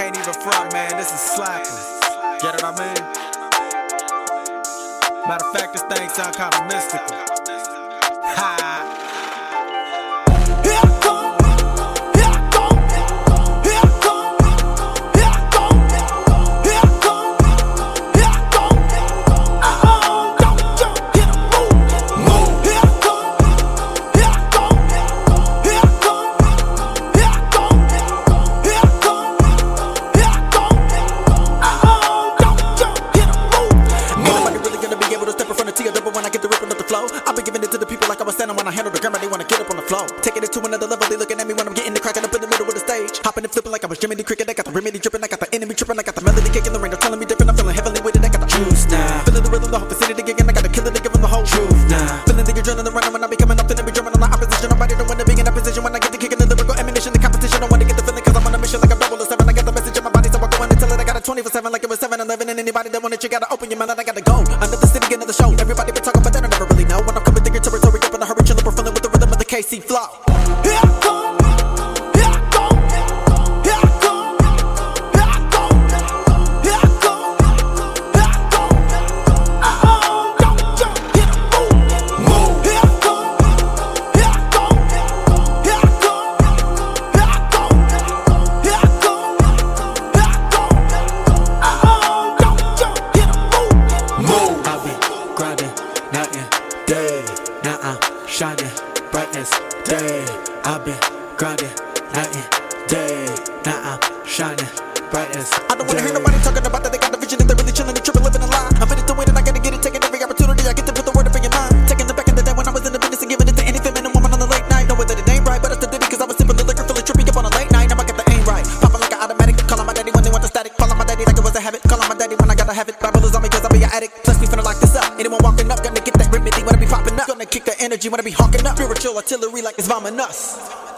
can't even front, man. This is slapping. Get what I mean? Matter of fact, this thing sound kinda mystical. In front double when I get the ripping up the flow. I've been giving it to the people like I was standing when I handle the camera. They wanna get up on the flow. Taking it to another level. They looking at me when I'm getting the cracking up in the middle of the stage. Hopping and flipping like I was the Cricket. I got the remedy dripping. I got the enemy tripping. I got the melody kicking. The rain. Telling me different. I'm feeling heavenly with it. I got the juice now. Feeling the rhythm, the whole vicinity again. I got the killer to give them the whole truth now. Feeling the adrenaline 7 like it was 7 11. And anybody that want it, you gotta open your mouth. And I gotta go. Another city, another show. Everybody been talking, but they don't never really know. When I'm coming your territory, up in a hurry, chillin', we're feeling with the rhythm of the KC flow. Bright day. I've been grinding night and day. Now I'm shining bright as I don't wanna hear nobody talking about that. They got the Daddy like it was a habit. Calling my daddy when I gotta have it. Bible on me cause I be an addict. Plus, we finna lock this up. Anyone walking up, gonna get that remedy when I be popping up. Gonna kick the energy when I be hawking up. Spiritual artillery like it's bombing us.